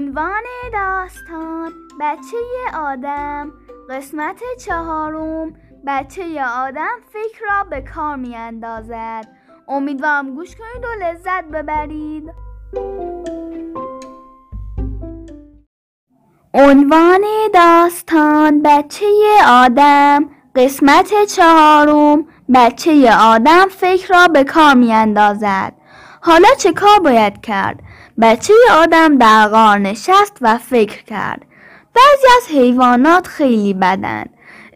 عنوان داستان بچه آدم. قسمت چهارم بچه آدم فکر را به کار می اندازد امیدوارم گوش کنید و لذت ببرید. عنوان داستان بچه آدم. قسمت چهارم بچه آدم فکر را به کار می اندازد حالا چه کار باید کرد؟ بچه آدم در غار نشست و فکر کرد. بعضی از حیوانات خیلی بدن.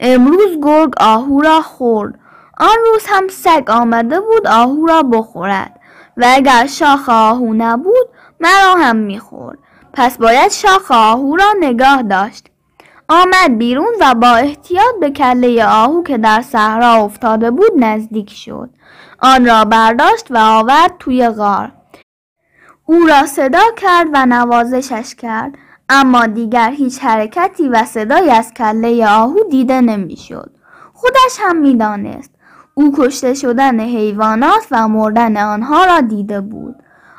امروز گرگ آهو را خورد. آن روز هم سگ آمده بود آهو را بخورد. و اگر شاخ آهو نبود مرا هم می‌خورد. پس باید شاخ آهو را نگاه داشت. آمد بیرون و با احتیاط به کله آهو که در صحرا افتاده بود نزدیک شد. آن را برداشت و آورد توی غار. او را صدا کرد و نوازشش کرد. اما دیگر هیچ حرکتی و صدایی از کله آهو دیده نمی‌شد. خودش هم می‌دانست. او کشته شدن حیوانات و مردن آنها را دیده بود.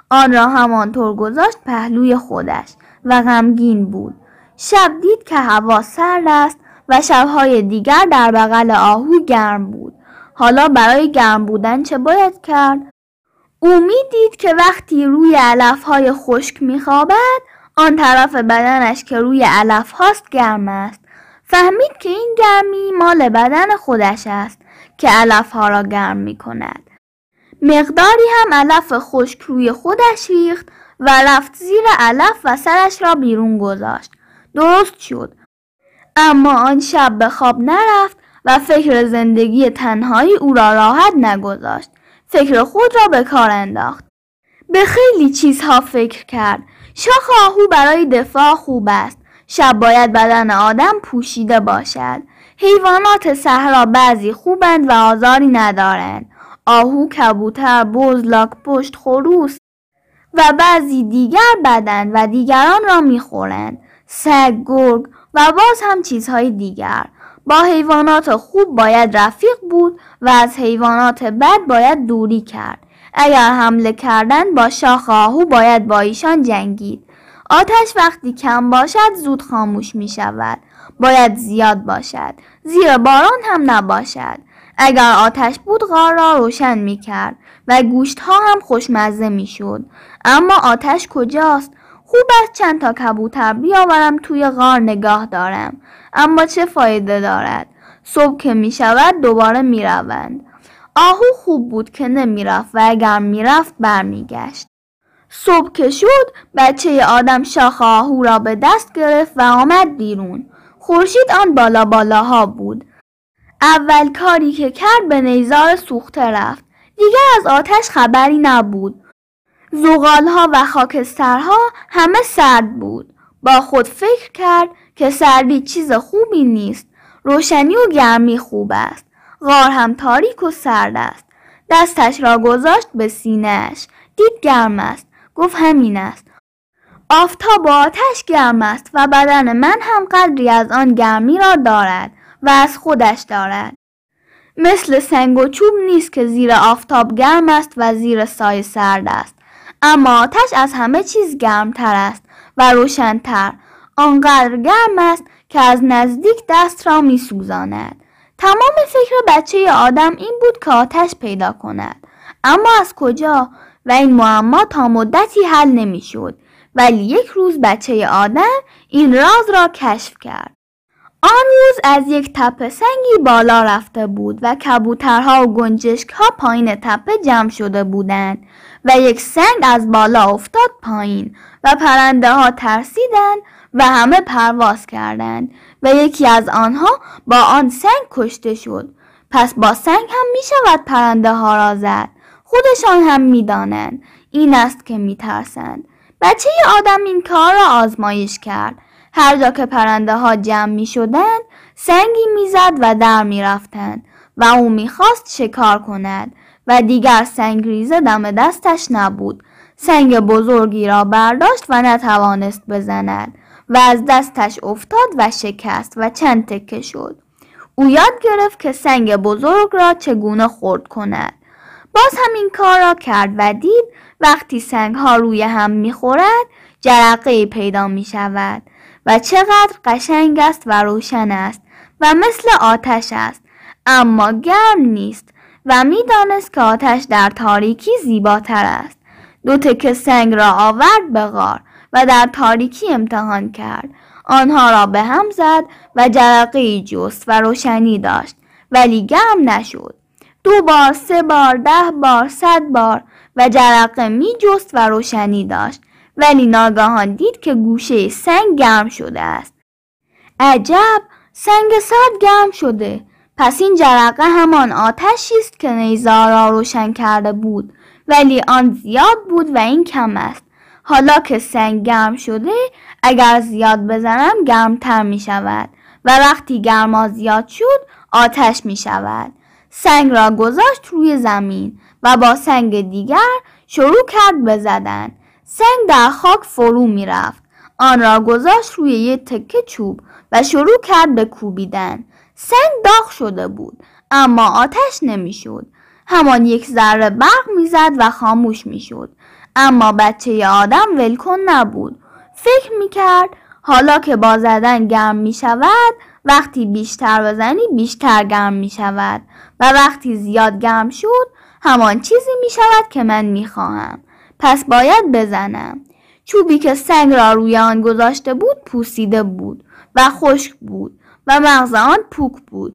آن را همانطور گذاشت پهلوی خودش و غمگین بود. شب دید که هوا سرد است و شبهای دیگر در بغل آهو گرم بود. حالا برای گرم بودن چه باید کرد؟ او می‌دید که وقتی روی علفهای خشک میخوابد آن طرف بدنش که روی علف هاست گرم است فهمید که این گرمی مال بدن خودش است که علف ها را گرم می کند. مقداری هم علف خشک روی خودش ریخت و رفت زیر علف و سرش را بیرون گذاشت. درست شد. اما آن شب به خواب نرفت و فکر زندگی تنهایی او را راحت نگذاشت. فکر خود را به کار انداخت. به خیلی چیزها فکر کرد. شاخ آهو برای دفاع خوب است. شب باید بدن آدم پوشیده باشد. حیوانات صحرا بعضی خوبند و آزاری ندارند. آهو، کبوتر، بز، لاک پشت، خروس و بعضی دیگر بدند و دیگران را می‌خورند. سگ، گرگ و باز هم چیزهای دیگر. با حیوانات خوب باید رفیق بود و از حیوانات بد باید دوری کرد. اگر حمله کردن با شاخ آهو باید با ایشان جنگید. آتش وقتی کم باشد زود خاموش می شود. باید زیاد باشد. زیر باران هم نباشد. اگر آتش بود غار را روشن می کرد و گوشت ها هم خوشمزه می شد. اما آتش کجاست؟ خوب است چند تا کبوتر بیاورم توی غار نگاه دارم. اما چه فایده دارد؟ صبح که می شود دوباره می روند. آهو خوب بود که نمی رفت و اگر می رفت برمیگشت. صبح که شد بچه آدم شاخ آهو را به دست گرفت و آمد بیرون. خورشید آن بالا بالاها بود. اول کاری که کرد به نیزار سوخته رفت. دیگر از آتش خبری نبود. زغالها و خاکسترها همه سرد بود. با خود فکر کرد که سردی چیز خوبی نیست. روشنی و گرمی خوب است. غار هم تاریک و سرد است. دستش را گذاشت به سینهش. دید گرم است. گفت همین است. آفتاب آتش گرم است و بدن من هم قدری از آن گرمی را دارد و از خودش دارد. مثل سنگ و چوب نیست که زیر آفتاب گرم است و زیر سایه سرد است. اما آتش از همه چیز گرمتر است و روشنتر. آنقدر گرم است که از نزدیک دست را می سوزاند. تمام فکر بچه آدم این بود که آتش پیدا کند. اما از کجا؟ و این معما تا مدتی حل نمی شد. ولی یک روز بچه آدم این راز را کشف کرد. آن روز از یک تپه سنگی بالا رفته بود و کبوترها و گنجشکها پایین تپه جمع شده بودند و یک سنگ از بالا افتاد پایین و پرنده ها ترسیدند و همه پرواز کردند و یکی از آنها با آن سنگ کشته شد. پس با سنگ هم می شود پرنده ها را زد. خودشان هم می دانند. این است که می ترسند بچه آدم این کار را آزمایش کرد. هر جا که پرنده ها جمع می شدند سنگی می‌زد و در می رفتند و او می‌خواست شکار کند. و دیگر سنگریزه دم دستش نبود. سنگ بزرگی را برداشت و نتوانست بزند و از دستش افتاد و شکست و چند تکه شد. او یاد گرفت که سنگ بزرگ را چگونه خورد کند. باز همین کار را کرد و دید وقتی سنگ ها روی هم می‌خورد جرقه پیدا می شود و چقدر قشنگ است و روشن است و مثل آتش است اما گرم نیست. و می‌دانست که آتش در تاریکی زیباتر است. دو تکه سنگ را آورد به غار و در تاریکی امتحان کرد. آنها را به هم زد و جرقه جست و روشنی داشت ولی گرم نشد. دو بار سه بار ده بار صد بار و جرقه می جست و روشنی داشت ولی ناگهان دید که گوشه سنگ گرم شده است. عجب! سنگ سرد گرم شده! پس این جرقه همان آتشی است که نیزار را روشن کرده بود ولی آن زیاد بود و این کم است. حالا که سنگ گرم شده اگر زیاد بزنم گرمتر می شود و وقتی گرما زیاد شد آتش می شود. سنگ را گذاشت روی زمین و با سنگ دیگر شروع کرد بزدن سنگ در خاک فرو می رفت. آن را گذاشت روی یک تکه چوب و شروع کرد به کوبیدن. سنگ داغ شده بود اما آتش نمی‌شد. همان یک ذره برق می‌زد و خاموش می‌شد. اما بچه آدم ولکن نبود. فکر می‌کرد حالا که با زدن گرم می‌شود وقتی بیشتر بزنی بیشتر گرم می‌شود. و وقتی زیاد گرم شد همان چیزی می‌شود که من می‌خواهم. پس باید بزنم. چوبی که سنگ را روی آن گذاشته بود پوسیده بود و خشک بود. و مغز آن پوک بود.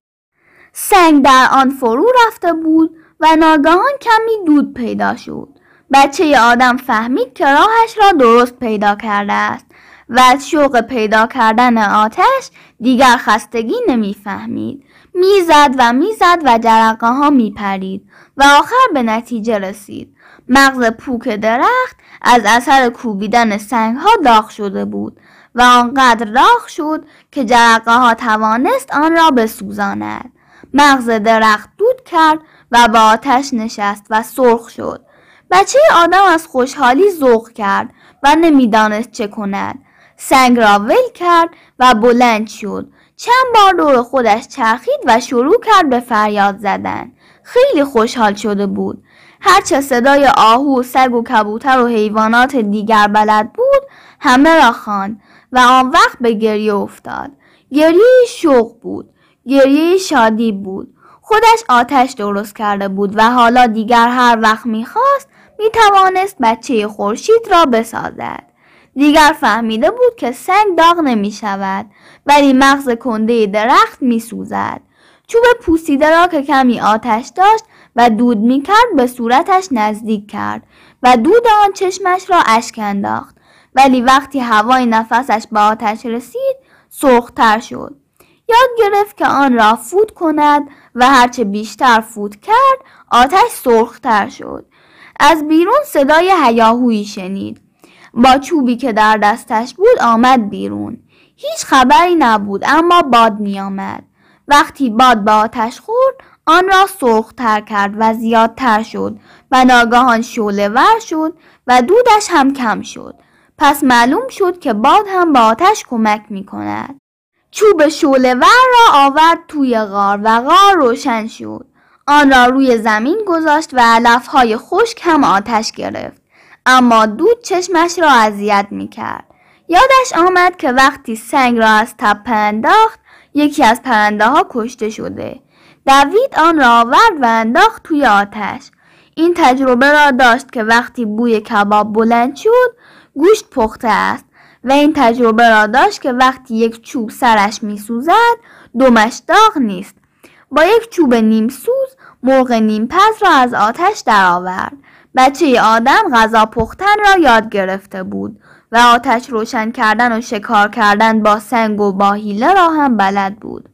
سنگ در آن فرو رفته بود و ناگهان کمی دود پیدا شد. بچه آدم فهمید که راهش را درست پیدا کرده است و از شوق پیدا کردن آتش دیگر خستگی نمی‌فهمید. می‌زد و می‌زد و جرقه ها میپرید و آخر به نتیجه رسید. مغز پوک درخت از اثر کوبیدن سنگ ها داغ شده بود. و آنقدر داغ شد که جرقه ها توانست آن را بسوزاند. مغز درخت دود کرد و به آتش نشست و سرخ شد. بچه آدم از خوشحالی ذوق کرد و نمی‌دانست چه کند. سنگ را ول کرد و بلند شد. چند بار دور خودش چرخید و شروع کرد به فریاد زدن. خیلی خوشحال شده بود. هرچه صدای آهو سگ و کبوتر و حیوانات دیگر بلد بود همه را خواند. و آن وقت به گریه افتاد. گریه شوق بود. گریه شادی بود. خودش آتش درست کرده بود و حالا دیگر هر وقت می‌خواست می‌توانست بچه خورشید را بسازد. دیگر فهمیده بود که سنگ داغ نمی شود ولی مغز کنده درخت می سوزد. چوب پوسیده را که کمی آتش داشت و دود می کرد به صورتش نزدیک کرد و دود آن چشمش را اشک انداخت. ولی وقتی هوای نفسش به آتش رسید سرختر شد. یاد گرفت که آن را فوت کند و هرچه بیشتر فوت کرد آتش سرختر شد. از بیرون صدای هیاهویی شنید. با چوبی که در دستش بود آمد بیرون. هیچ خبری نبود اما باد می آمد. وقتی باد به آتش خورد آن را سرختر کرد و زیادتر شد و ناگهان شعله ور شد و دودش هم کم شد. پس معلوم شد که باد هم به آتش کمک می کند. چوب شعله ور را آورد توی غار و غار روشن شد. آن را روی زمین گذاشت و علفهای خشک هم آتش گرفت. اما دود چشمش را اذیت می کرد. یادش آمد که وقتی سنگ را از تپه انداخت یکی از پرنده ها کشته شده. دوید آن را آورد و انداخت توی آتش. این تجربه را داشت که وقتی بوی کباب بلند شد گوشت پخته است و این تجربه را داشت که وقتی یک چوب سرش می سوزد دمش داغ نیست. با یک چوب نیم سوز مرغ نیم پز را از آتش درآورد. بچه آدم غذا پختن را یاد گرفته بود و آتش روشن کردن و شکار کردن با سنگ و با حیله را هم بلد بود.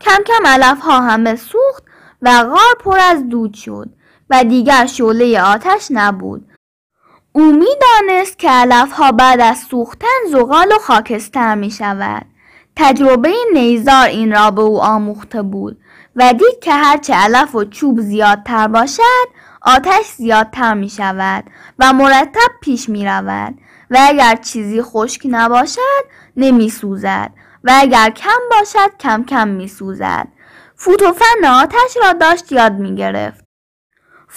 کم کم علف ها همه سوخت و غار پر از دود شد و دیگر شعله آتش نبود. او می‌دانست که علف ها بعد از سوختن زغال و خاکستر می شود. تجربه نیزار این را به او آموخته بود و دید که هرچه علف و چوب زیادتر باشد آتش زیادتر می شود و مرتب پیش می رود و اگر چیزی خشک نباشد نمی سوزد و اگر کم باشد کم کم می سوزد. فوت و فن آتش را داشت یاد می گرفت.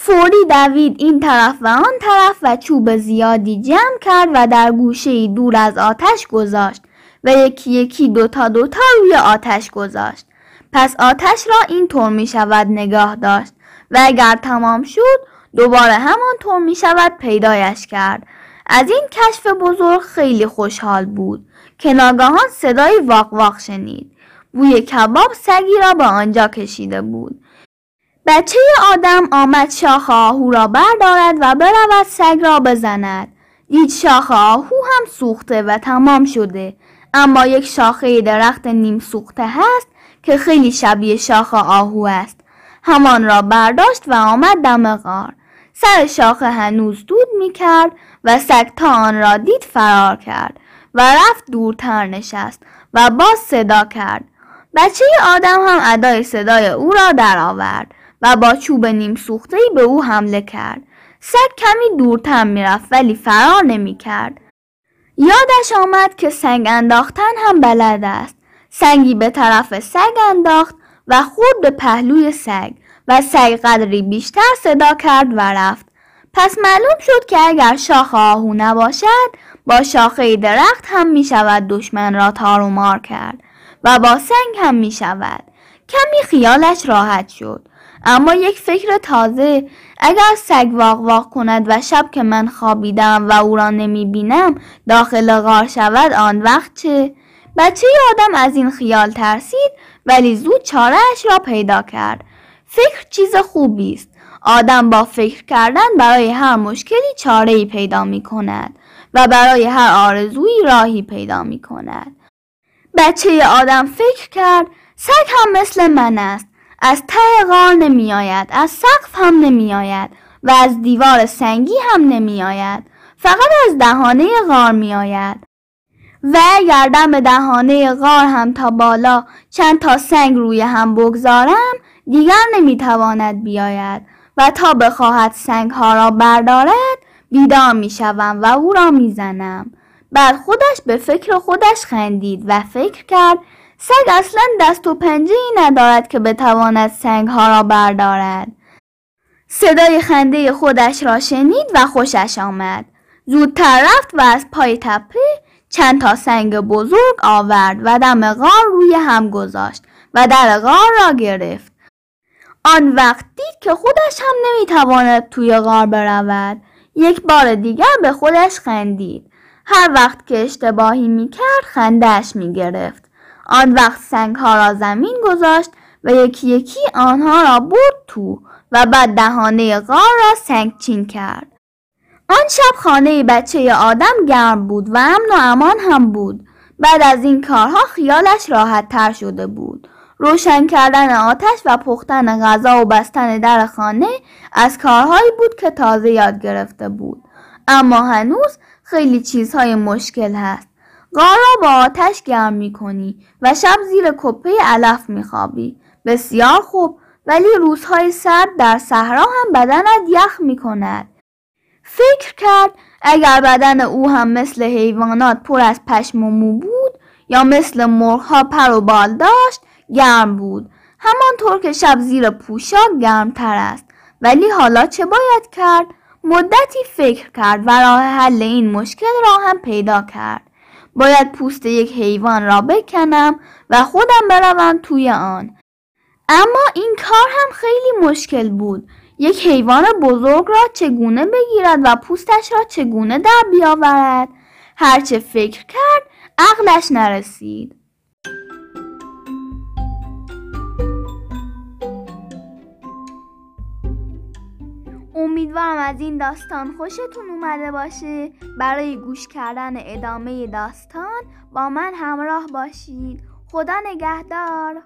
فوری دوید این طرف و آن طرف و چوب زیادی جمع کرد و در گوشه دور از آتش گذاشت و یکی یکی دوتا دوتا روی آتش گذاشت. پس آتش را این طور می شود نگاه داشت و اگر تمام شد دوباره همان طور می شود پیدایش کرد. از این کشف بزرگ خیلی خوشحال بود که ناگهان صدای واق واق شنید. بوی کباب سگی را به آنجا کشیده بود. بچه آدم آمد شاخ آهو را بردارد و برود سگ را بزند. دید شاخ آهو هم سوخته و تمام شده. اما یک شاخه درخت نیم سوخته هست که خیلی شبیه شاخ آهو است. همان را برداشت و آمد دم غار. سر شاخه هنوز دود می کرد و سگ تا آن را دید فرار کرد و رفت دورتر نشست و باز صدا کرد. بچه آدم هم ادای صدای او را درآورد. و با چوب نیم سوخته به او حمله کرد. سگ کمی دورتر می‌رفت ولی فرار نمی کرد. یادش آمد که سنگ انداختن هم بلد است. سنگی به طرف سگ انداخت و خورد به پهلوی سگ و سگ قدری بیشتر صدا کرد و رفت. پس معلوم شد که اگر شاخ آهو نباشد با شاخه درخت هم می شود دشمن را تار و مار کرد و با سنگ هم می شود کمی خیالش راحت شد. اما یک فکر تازه. اگر سگ واق واق کند و شب که من خوابیدم و او را نمی بینم داخل غار شود آن وقت چه؟ بچه آدم از این خیال ترسید ولی زود چارهش را پیدا کرد. فکر چیز خوبی است. آدم با فکر کردن برای هر مشکلی چاره ای پیدا می کند و برای هر آرزویی راهی پیدا می کند بچه آدم فکر کرد سگ هم مثل من است. از ته غار نمی آید از سقف هم نمی آید و از دیوار سنگی هم نمی آید فقط از دهانه غار می آید و اگر دم دهانه غار هم تا بالا چند تا سنگ روی هم بگذارم دیگر نمی‌تواند بیاید و تا بخواهد سنگ ها را بردارد بیدار می شوم و او را می‌زنم. بعد خودش به فکر خودش خندید و فکر کرد سگ اصلا دست و پنجه ای ندارد که بتواند سنگ ها را بردارد. صدای خنده خودش را شنید و خوشش آمد. زودتر رفت و از پای تپه چند تا سنگ بزرگ آورد و دم غار روی هم گذاشت و در غار را گرفت. آن وقت دید که خودش هم نمی‌تواند توی غار برود. یک بار دیگر به خودش خندید. هر وقت که اشتباهی می‌کرد خندهش می‌گرفت. آن وقت سنگ ها را زمین گذاشت و یکی یکی آنها را برد تو و بعد دهانه غار را سنگ چین کرد. آن شب خانه بچه آدم گرم بود و امن و امان هم بود. بعد از این کارها خیالش راحت تر شده بود. روشن کردن آتش و پختن غذا و بستن در خانه از کارهایی بود که تازه یاد گرفته بود. اما هنوز خیلی چیزهای مشکل هست. غار را با آتش گرم می کنی و شب زیر کپه علف می خوابی. بسیار خوب. ولی روزهای سرد در صحرا هم بدنت یخ می کند. فکر کرد اگر بدن او هم مثل حیوانات پر از پشم و مو بود یا مثل مرغها پر و بال داشت گرم بود. همانطور که شب زیر پوشاک گرمتر است. ولی حالا چه باید کرد؟ مدتی فکر کرد و راه حل این مشکل را هم پیدا کرد. باید پوست یک حیوان را بکنم و خودم بروم توی آن. اما این کار هم خیلی مشکل بود. یک حیوان بزرگ را چگونه بگیرد و پوستش را چگونه در بیاورد؟ هرچه فکر کرد عقلش نرسید. امیدوارم از این داستان خوشتون اومده باشه. برای گوش کردن ادامه داستان با من همراه باشید خدا نگهدار.